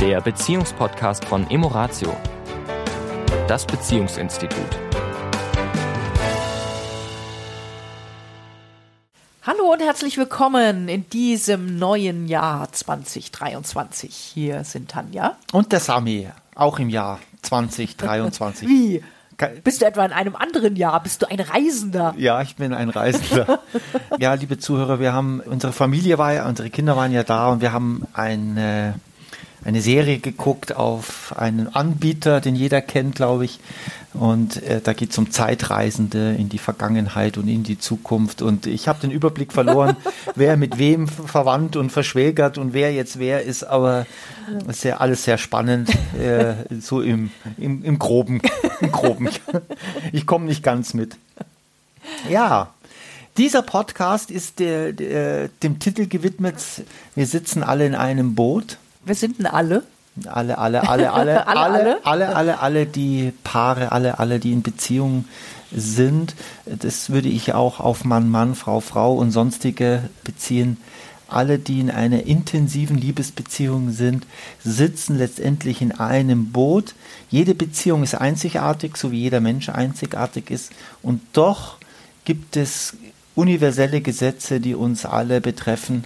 der Beziehungspodcast von Emoratio, das Beziehungsinstitut. Hallo und herzlich willkommen in diesem neuen Jahr 2023. Hier sind Tanja. Und der Sami, auch im Jahr 2023. Wie? Bist du etwa in einem anderen Jahr? Bist du ein Reisender? Ja, ich bin ein Reisender. ja, liebe Zuhörer, wir haben, unsere Familie war ja, unsere Kinder waren ja da und wir haben eine, eine Serie geguckt auf einen Anbieter, den jeder kennt, glaube ich. Und äh, da geht es um Zeitreisende in die Vergangenheit und in die Zukunft. Und ich habe den Überblick verloren, wer mit wem verwandt und verschwägert und wer jetzt wer ist. Aber es ist ja alles sehr spannend, äh, so im, im, im Groben. Im Groben. Ich komme nicht ganz mit. Ja, dieser Podcast ist der, der, dem Titel gewidmet, wir sitzen alle in einem Boot. Wir sind denn alle? Alle, alle, alle, alle, alle, alle, alle, alle, alle, die Paare, alle, alle, die in Beziehung sind. Das würde ich auch auf Mann, Mann, Frau, Frau und sonstige beziehen. Alle, die in einer intensiven Liebesbeziehung sind, sitzen letztendlich in einem Boot. Jede Beziehung ist einzigartig, so wie jeder Mensch einzigartig ist. Und doch gibt es universelle Gesetze, die uns alle betreffen,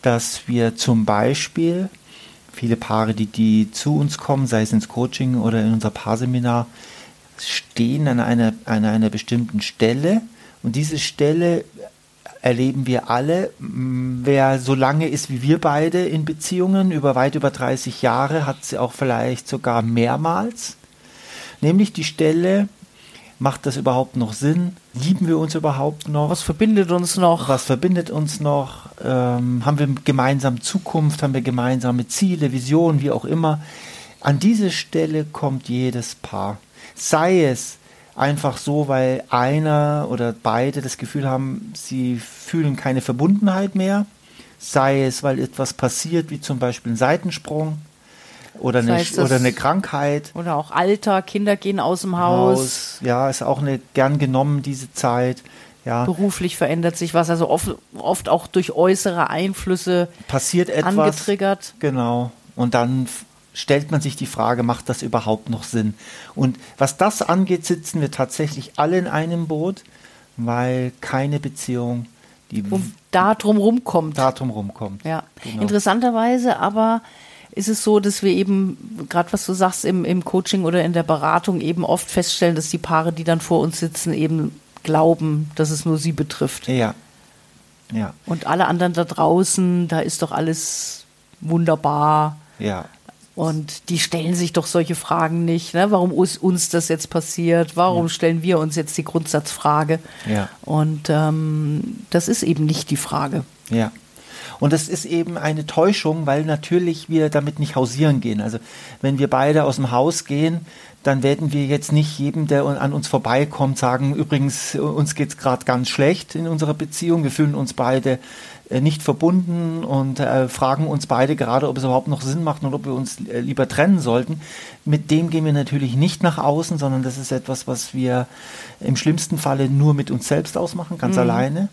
dass wir zum Beispiel viele Paare, die, die zu uns kommen, sei es ins Coaching oder in unser Paarseminar, stehen an einer, an einer bestimmten Stelle und diese Stelle erleben wir alle. Wer so lange ist wie wir beide in Beziehungen, über weit über 30 Jahre, hat sie auch vielleicht sogar mehrmals. Nämlich die Stelle, Macht das überhaupt noch Sinn? Lieben wir uns überhaupt noch? Was verbindet uns noch? Was verbindet uns noch? Ähm, haben wir gemeinsam Zukunft? Haben wir gemeinsame Ziele, Visionen, wie auch immer? An diese Stelle kommt jedes Paar. Sei es einfach so, weil einer oder beide das Gefühl haben, sie fühlen keine Verbundenheit mehr. Sei es, weil etwas passiert, wie zum Beispiel ein Seitensprung oder, eine, heißt, oder eine Krankheit. Oder auch Alter, Kinder gehen aus dem Haus. Haus. Ja, ist auch eine gern genommen, diese Zeit. Ja. Beruflich verändert sich was, also oft, oft auch durch äußere Einflüsse passiert etwas. Angetriggert. Genau. Und dann stellt man sich die Frage, macht das überhaupt noch Sinn? Und was das angeht, sitzen wir tatsächlich alle in einem Boot, weil keine Beziehung die um da drum rumkommt. Da drum rumkommt. Ja. Genau. Interessanterweise aber ist es so, dass wir eben, gerade was du sagst, im, im Coaching oder in der Beratung eben oft feststellen, dass die Paare, die dann vor uns sitzen, eben glauben, dass es nur sie betrifft. Ja. Ja. Und alle anderen da draußen, da ist doch alles wunderbar. Ja. Und die stellen sich doch solche Fragen nicht. Ne? Warum ist uns das jetzt passiert? Warum ja. stellen wir uns jetzt die Grundsatzfrage? Ja. Und ähm, das ist eben nicht die Frage. Ja. Und das ist eben eine Täuschung, weil natürlich wir damit nicht hausieren gehen. Also wenn wir beide aus dem Haus gehen, dann werden wir jetzt nicht jedem, der an uns vorbeikommt, sagen, übrigens, uns geht es gerade ganz schlecht in unserer Beziehung, wir fühlen uns beide äh, nicht verbunden und äh, fragen uns beide gerade, ob es überhaupt noch Sinn macht und ob wir uns äh, lieber trennen sollten. Mit dem gehen wir natürlich nicht nach außen, sondern das ist etwas, was wir im schlimmsten Falle nur mit uns selbst ausmachen, ganz mhm. alleine.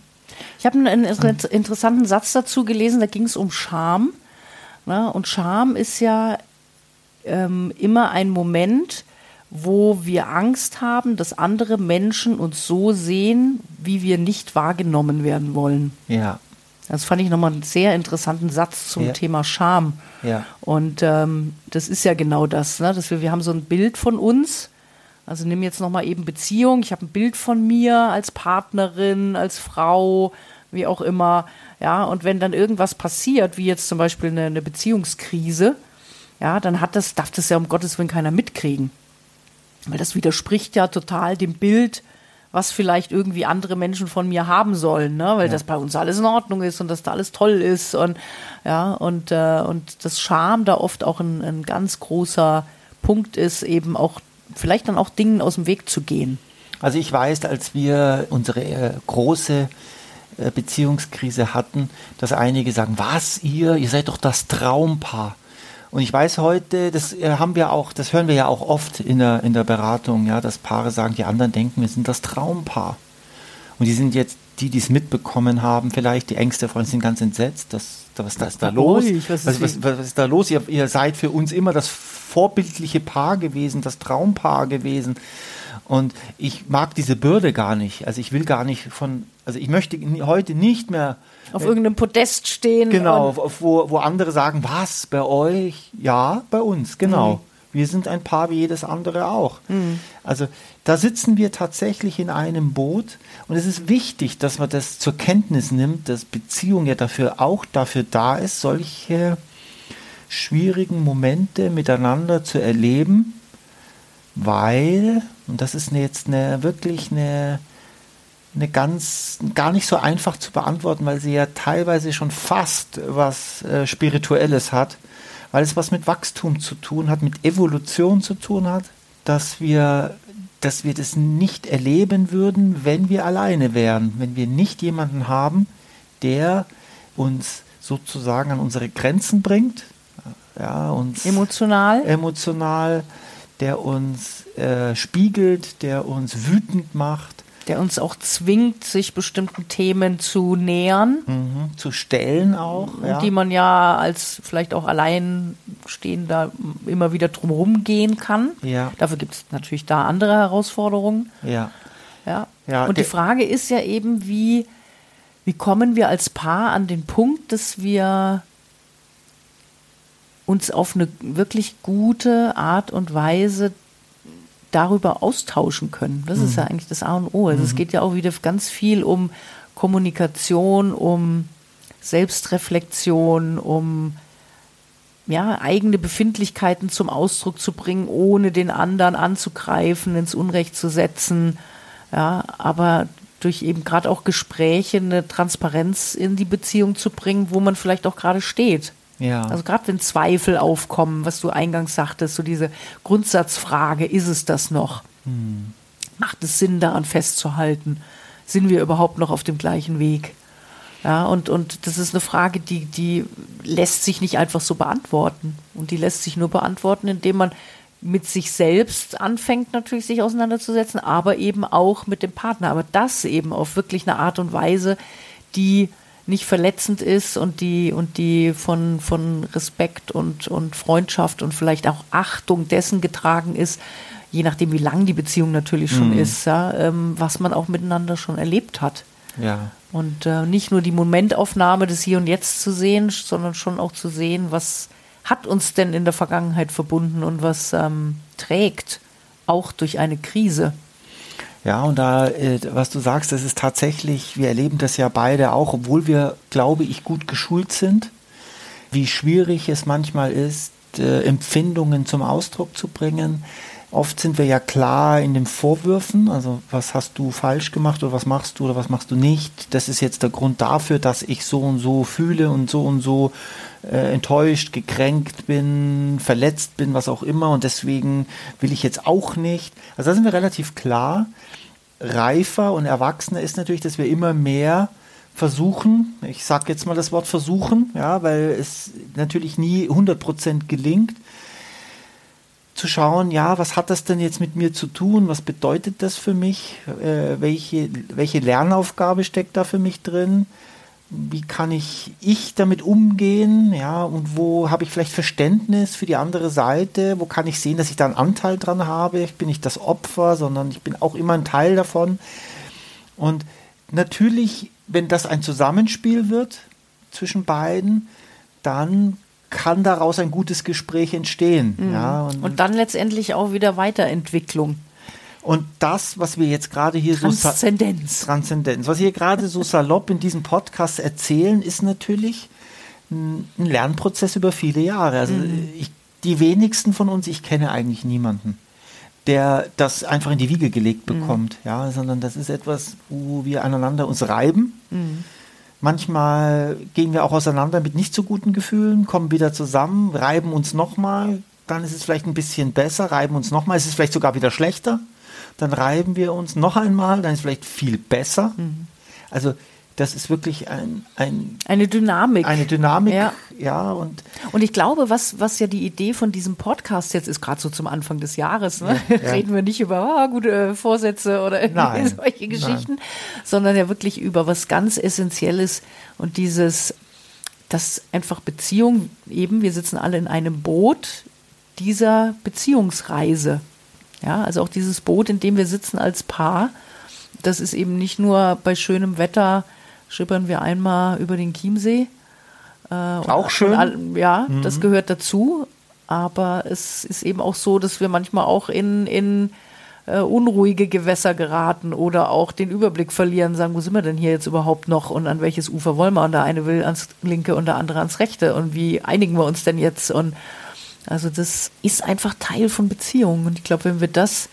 Ich habe einen interessanten Satz dazu gelesen, da ging es um Scham. Ne? Und Scham ist ja ähm, immer ein Moment, wo wir Angst haben, dass andere Menschen uns so sehen, wie wir nicht wahrgenommen werden wollen. Ja. Das fand ich nochmal einen sehr interessanten Satz zum ja. Thema Scham. Ja. Und ähm, das ist ja genau das, ne? dass wir, wir haben so ein Bild von uns, also nimm jetzt nochmal eben Beziehung. Ich habe ein Bild von mir als Partnerin, als Frau, wie auch immer. Ja, und wenn dann irgendwas passiert, wie jetzt zum Beispiel eine, eine Beziehungskrise, ja, dann hat das, darf das ja um Gottes Willen keiner mitkriegen. Weil das widerspricht ja total dem Bild, was vielleicht irgendwie andere Menschen von mir haben sollen, ne? weil ja. das bei uns alles in Ordnung ist und dass da alles toll ist und ja und äh, und das Scham da oft auch ein, ein ganz großer Punkt ist, eben auch vielleicht dann auch Dingen aus dem Weg zu gehen? Also ich weiß, als wir unsere äh, große äh, Beziehungskrise hatten, dass einige sagen, was ihr, ihr seid doch das Traumpaar. Und ich weiß heute, das äh, haben wir auch, das hören wir ja auch oft in der, in der Beratung, ja, dass Paare sagen, die anderen denken, wir sind das Traumpaar. Und die sind jetzt die, die es mitbekommen haben, vielleicht die Ängste Freunde sind ganz entsetzt. Das, was, was ist da los? Was ist, was, was, was ist da los? Ihr, ihr seid für uns immer das vorbildliche Paar gewesen, das Traumpaar gewesen. Und ich mag diese Bürde gar nicht. Also ich will gar nicht von, also ich möchte heute nicht mehr auf äh, irgendeinem Podest stehen. Genau, wo, wo andere sagen, was, bei euch? Ja, bei uns, genau. Mhm. Wir sind ein Paar wie jedes andere auch. Mhm. Also da sitzen wir tatsächlich in einem Boot und es ist wichtig, dass man das zur Kenntnis nimmt, dass Beziehung ja dafür auch dafür da ist, solche schwierigen Momente miteinander zu erleben, weil, und das ist jetzt eine wirklich eine, eine ganz, gar nicht so einfach zu beantworten, weil sie ja teilweise schon fast was äh, Spirituelles hat, weil es was mit Wachstum zu tun hat, mit Evolution zu tun hat, dass wir, dass wir das nicht erleben würden, wenn wir alleine wären, wenn wir nicht jemanden haben, der uns sozusagen an unsere Grenzen bringt, ja, uns emotional, emotional, der uns äh, spiegelt, der uns wütend macht, der uns auch zwingt, sich bestimmten Themen zu nähern. Mhm, zu stellen auch. Ja. Die man ja als vielleicht auch alleinstehender immer wieder drumherum gehen kann. Ja. Dafür gibt es natürlich da andere Herausforderungen. Ja. Ja. ja Und die Frage ist ja eben, wie, wie kommen wir als Paar an den Punkt, dass wir uns auf eine wirklich gute Art und Weise darüber austauschen können. Das mhm. ist ja eigentlich das A und O. Also mhm. es geht ja auch wieder ganz viel um Kommunikation, um Selbstreflexion, um ja, eigene Befindlichkeiten zum Ausdruck zu bringen, ohne den anderen anzugreifen, ins Unrecht zu setzen. Ja, aber durch eben gerade auch Gespräche eine Transparenz in die Beziehung zu bringen, wo man vielleicht auch gerade steht. Ja. Also gerade wenn Zweifel aufkommen, was du eingangs sagtest, so diese Grundsatzfrage, ist es das noch? Hm. Macht es Sinn, daran festzuhalten? Sind wir überhaupt noch auf dem gleichen Weg? Ja, und, und das ist eine Frage, die, die lässt sich nicht einfach so beantworten. Und die lässt sich nur beantworten, indem man mit sich selbst anfängt, natürlich sich auseinanderzusetzen, aber eben auch mit dem Partner. Aber das eben auf wirklich eine Art und Weise, die nicht verletzend ist und die, und die von, von Respekt und, und Freundschaft und vielleicht auch Achtung dessen getragen ist, je nachdem, wie lang die Beziehung natürlich schon mhm. ist, ja, ähm, was man auch miteinander schon erlebt hat. Ja. Und äh, nicht nur die Momentaufnahme des Hier und Jetzt zu sehen, sondern schon auch zu sehen, was hat uns denn in der Vergangenheit verbunden und was ähm, trägt, auch durch eine Krise. Ja, und da, äh, was du sagst, das ist tatsächlich, wir erleben das ja beide auch, obwohl wir, glaube ich, gut geschult sind, wie schwierig es manchmal ist, äh, Empfindungen zum Ausdruck zu bringen. Oft sind wir ja klar in den Vorwürfen, also was hast du falsch gemacht oder was machst du oder was machst du nicht. Das ist jetzt der Grund dafür, dass ich so und so fühle und so und so äh, enttäuscht, gekränkt bin, verletzt bin, was auch immer und deswegen will ich jetzt auch nicht. Also da sind wir relativ klar. Reifer und erwachsener ist natürlich, dass wir immer mehr versuchen, ich sage jetzt mal das Wort versuchen, ja, weil es natürlich nie 100% gelingt, zu schauen, ja, was hat das denn jetzt mit mir zu tun? Was bedeutet das für mich? Äh, welche, welche Lernaufgabe steckt da für mich drin? Wie kann ich, ich damit umgehen? Ja, und wo habe ich vielleicht Verständnis für die andere Seite? Wo kann ich sehen, dass ich da einen Anteil dran habe? Ich bin nicht das Opfer, sondern ich bin auch immer ein Teil davon. Und natürlich, wenn das ein Zusammenspiel wird zwischen beiden, dann kann daraus ein gutes Gespräch entstehen. Mhm. Ja, und, und, dann letztendlich auch wieder Weiterentwicklung. Und das, was wir jetzt gerade hier Transzendenz. so Transzendenz, was wir gerade so salopp in diesem Podcast erzählen, ist natürlich ein Lernprozess über viele Jahre. Also mhm. ich, die wenigsten von uns, ich kenne eigentlich niemanden, der das einfach in die Wiege gelegt mhm. bekommt, mhm. ja, sondern das ist etwas, wo wir aneinander uns reiben. Mhm Manchmal gehen wir auch auseinander mit nicht so guten Gefühlen, kommen wieder zusammen, reiben uns nochmal, dann ist es vielleicht ein bisschen besser, reiben uns nochmal, ist es vielleicht sogar wieder schlechter, dann reiben wir uns noch einmal, dann ist es vielleicht viel besser. Mhm. Also das ist wirklich ein, ein eine Dynamik. Eine Dynamik, ja. ja. und, Und ich glaube, was, was ja die Idee von diesem Podcast jetzt ist, gerade so zum Anfang des Jahres, ne? ja, ja. reden wir nicht über oh, gute Vorsätze oder nein, solche Geschichten, nein. sondern ja wirklich über was ganz Essentielles und dieses, dass einfach Beziehung eben, wir sitzen alle in einem Boot dieser Beziehungsreise. Ja, also auch dieses Boot, in dem wir sitzen als Paar, das ist eben nicht nur bei schönem Wetter schippern wir einmal über den Chiemsee. Äh, auch schön. All, ja, mhm. das gehört dazu. Aber es ist eben auch so, dass wir manchmal auch in, in äh, unruhige Gewässer geraten oder auch den Überblick verlieren, sagen, wo sind wir denn hier jetzt überhaupt noch und an welches Ufer wollen wir? Und der eine will ans linke und der andere ans rechte. Und wie einigen wir uns denn jetzt? Und also das ist einfach Teil von Beziehungen. Und ich glaube, wenn wir das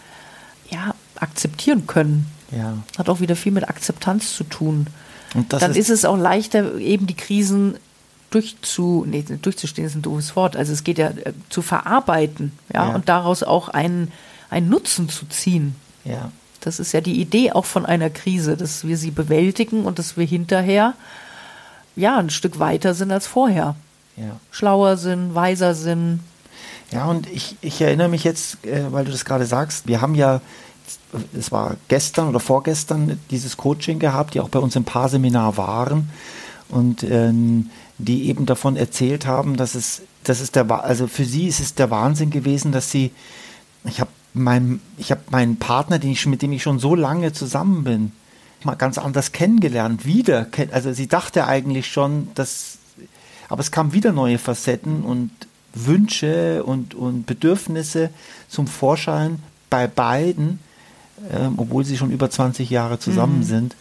ja akzeptieren können, ja. hat auch wieder viel mit Akzeptanz zu tun. Dann ist, ist es auch leichter, eben die Krisen durchzu, nee, durchzustehen ist ein doofes Wort. Also es geht ja äh, zu verarbeiten, ja, ja, und daraus auch einen, einen Nutzen zu ziehen. Ja. Das ist ja die Idee auch von einer Krise, dass wir sie bewältigen und dass wir hinterher ja ein Stück weiter sind als vorher. Ja. Schlauer sind, weiser sind. Ja, und ich, ich erinnere mich jetzt, äh, weil du das gerade sagst, wir haben ja, es war gestern oder vorgestern dieses Coaching gehabt, die auch bei uns im Paarseminar waren. Und ähm, die eben davon erzählt haben, dass es, das ist der, also für sie ist es der Wahnsinn gewesen, dass sie, ich habe meinen, ich habe meinen Partner, den ich, mit dem ich schon so lange zusammen bin, mal ganz anders kennengelernt, wieder, also sie dachte eigentlich schon, dass, aber es kamen wieder neue Facetten und Wünsche und, und Bedürfnisse zum Vorschein bei beiden, ähm, obwohl sie schon über 20 Jahre zusammen mhm. sind.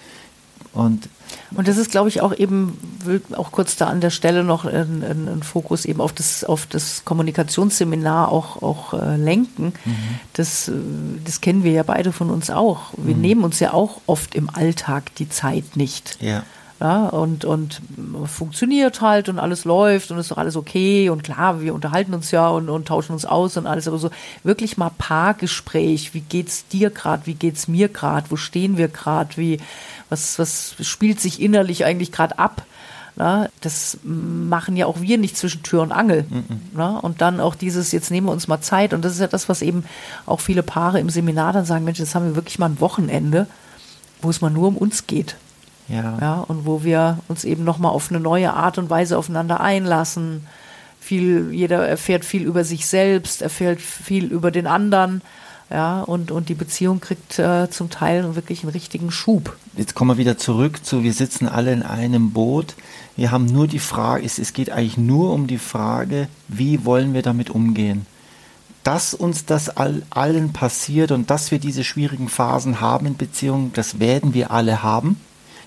Und und das ist, glaube ich, auch eben, will auch kurz da an der Stelle noch einen, einen Fokus eben auf das, auf das Kommunikationsseminar auch, auch äh, lenken. Mhm. Das, äh, das kennen wir ja beide von uns auch. Wir mhm. nehmen uns ja auch oft im Alltag die Zeit nicht. Ja. Ja, und, und funktioniert halt und alles läuft und ist doch alles okay und klar, wir unterhalten uns ja und, und tauschen uns aus und alles, aber so wirklich mal Paargespräch, wie geht's dir gerade, wie geht's mir gerade, wo stehen wir gerade, wie, was, was spielt sich innerlich eigentlich gerade ab? Na, das machen ja auch wir nicht zwischen Tür und Angel. Mhm. Na, und dann auch dieses, jetzt nehmen wir uns mal Zeit. Und das ist ja das, was eben auch viele Paare im Seminar dann sagen, Mensch, jetzt haben wir wirklich mal ein Wochenende, wo es mal nur um uns geht. Ja. ja und wo wir uns eben nochmal auf eine neue Art und Weise aufeinander einlassen. Viel, jeder erfährt viel über sich selbst, erfährt viel über den anderen. Ja, und, und die Beziehung kriegt äh, zum Teil wirklich einen richtigen Schub. Jetzt kommen wir wieder zurück zu, wir sitzen alle in einem Boot. Wir haben nur die Frage, es, es geht eigentlich nur um die Frage, wie wollen wir damit umgehen? Dass uns das all, allen passiert und dass wir diese schwierigen Phasen haben in Beziehungen, das werden wir alle haben.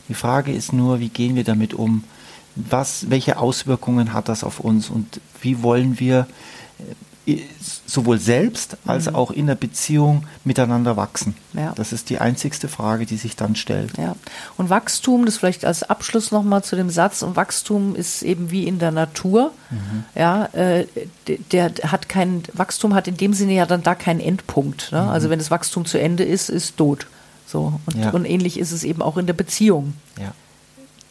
Die Frage ist nur, wie gehen wir damit um? Was, welche Auswirkungen hat das auf uns und wie wollen wir sowohl selbst als mhm. auch in der Beziehung miteinander wachsen? Ja. Das ist die einzigste Frage, die sich dann stellt. Ja. Und Wachstum, das vielleicht als Abschluss nochmal zu dem Satz, und Wachstum ist eben wie in der Natur. Mhm. Ja, äh, der hat kein, Wachstum hat in dem Sinne ja dann da keinen Endpunkt. Ne? Mhm. Also wenn das Wachstum zu Ende ist, ist tot. So. Und, ja. und ähnlich ist es eben auch in der Beziehung. Ja.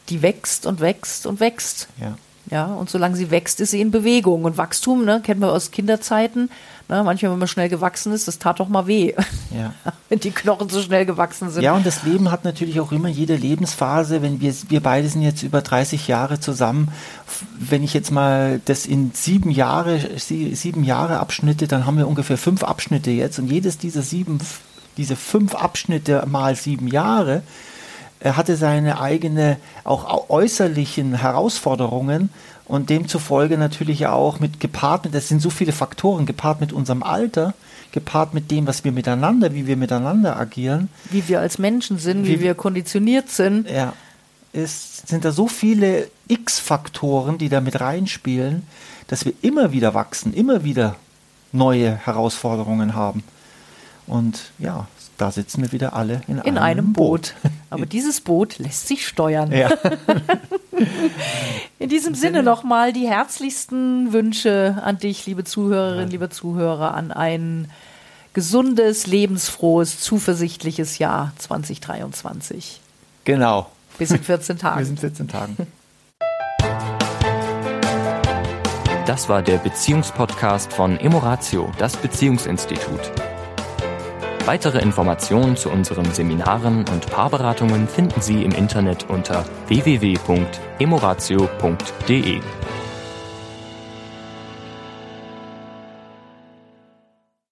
Die wächst und wächst und wächst. Ja. Ja, und solange sie wächst, ist sie in Bewegung. Und Wachstum, ne, kennen wir aus Kinderzeiten. Ne, manchmal, wenn man schnell gewachsen ist, das tat doch mal weh. Ja. wenn die Knochen so schnell gewachsen sind. Ja, und das Leben hat natürlich auch immer jede Lebensphase. Wenn wir, wir beide sind jetzt über 30 Jahre zusammen. Wenn ich jetzt mal das in sieben Jahre, sieben Jahre Abschnitte, dann haben wir ungefähr fünf Abschnitte jetzt. Und jedes dieser sieben, diese fünf Abschnitte mal sieben Jahre, er hatte seine eigene, auch äußerlichen Herausforderungen und demzufolge natürlich auch mit gepaart mit, das sind so viele Faktoren, gepaart mit unserem Alter, gepaart mit dem, was wir miteinander, wie wir miteinander agieren. Wie wir als Menschen sind, wie, wie wir konditioniert sind. Ja. Es sind da so viele X-Faktoren, die da mit reinspielen, dass wir immer wieder wachsen, immer wieder neue Herausforderungen haben. Und ja, da sitzen wir wieder alle in, in einem, einem Boot. Boot. Aber dieses Boot lässt sich steuern. Ja. in diesem Sinne nochmal die herzlichsten Wünsche an dich, liebe Zuhörerinnen, ja. liebe Zuhörer, an ein gesundes, lebensfrohes, zuversichtliches Jahr 2023. Genau. Bis in 14 Tagen. Bis in 14 Tagen. Das war der Beziehungspodcast von Emoratio, das Beziehungsinstitut. Weitere Informationen zu unseren Seminaren und Paarberatungen finden Sie im Internet unter www.emoratio.de.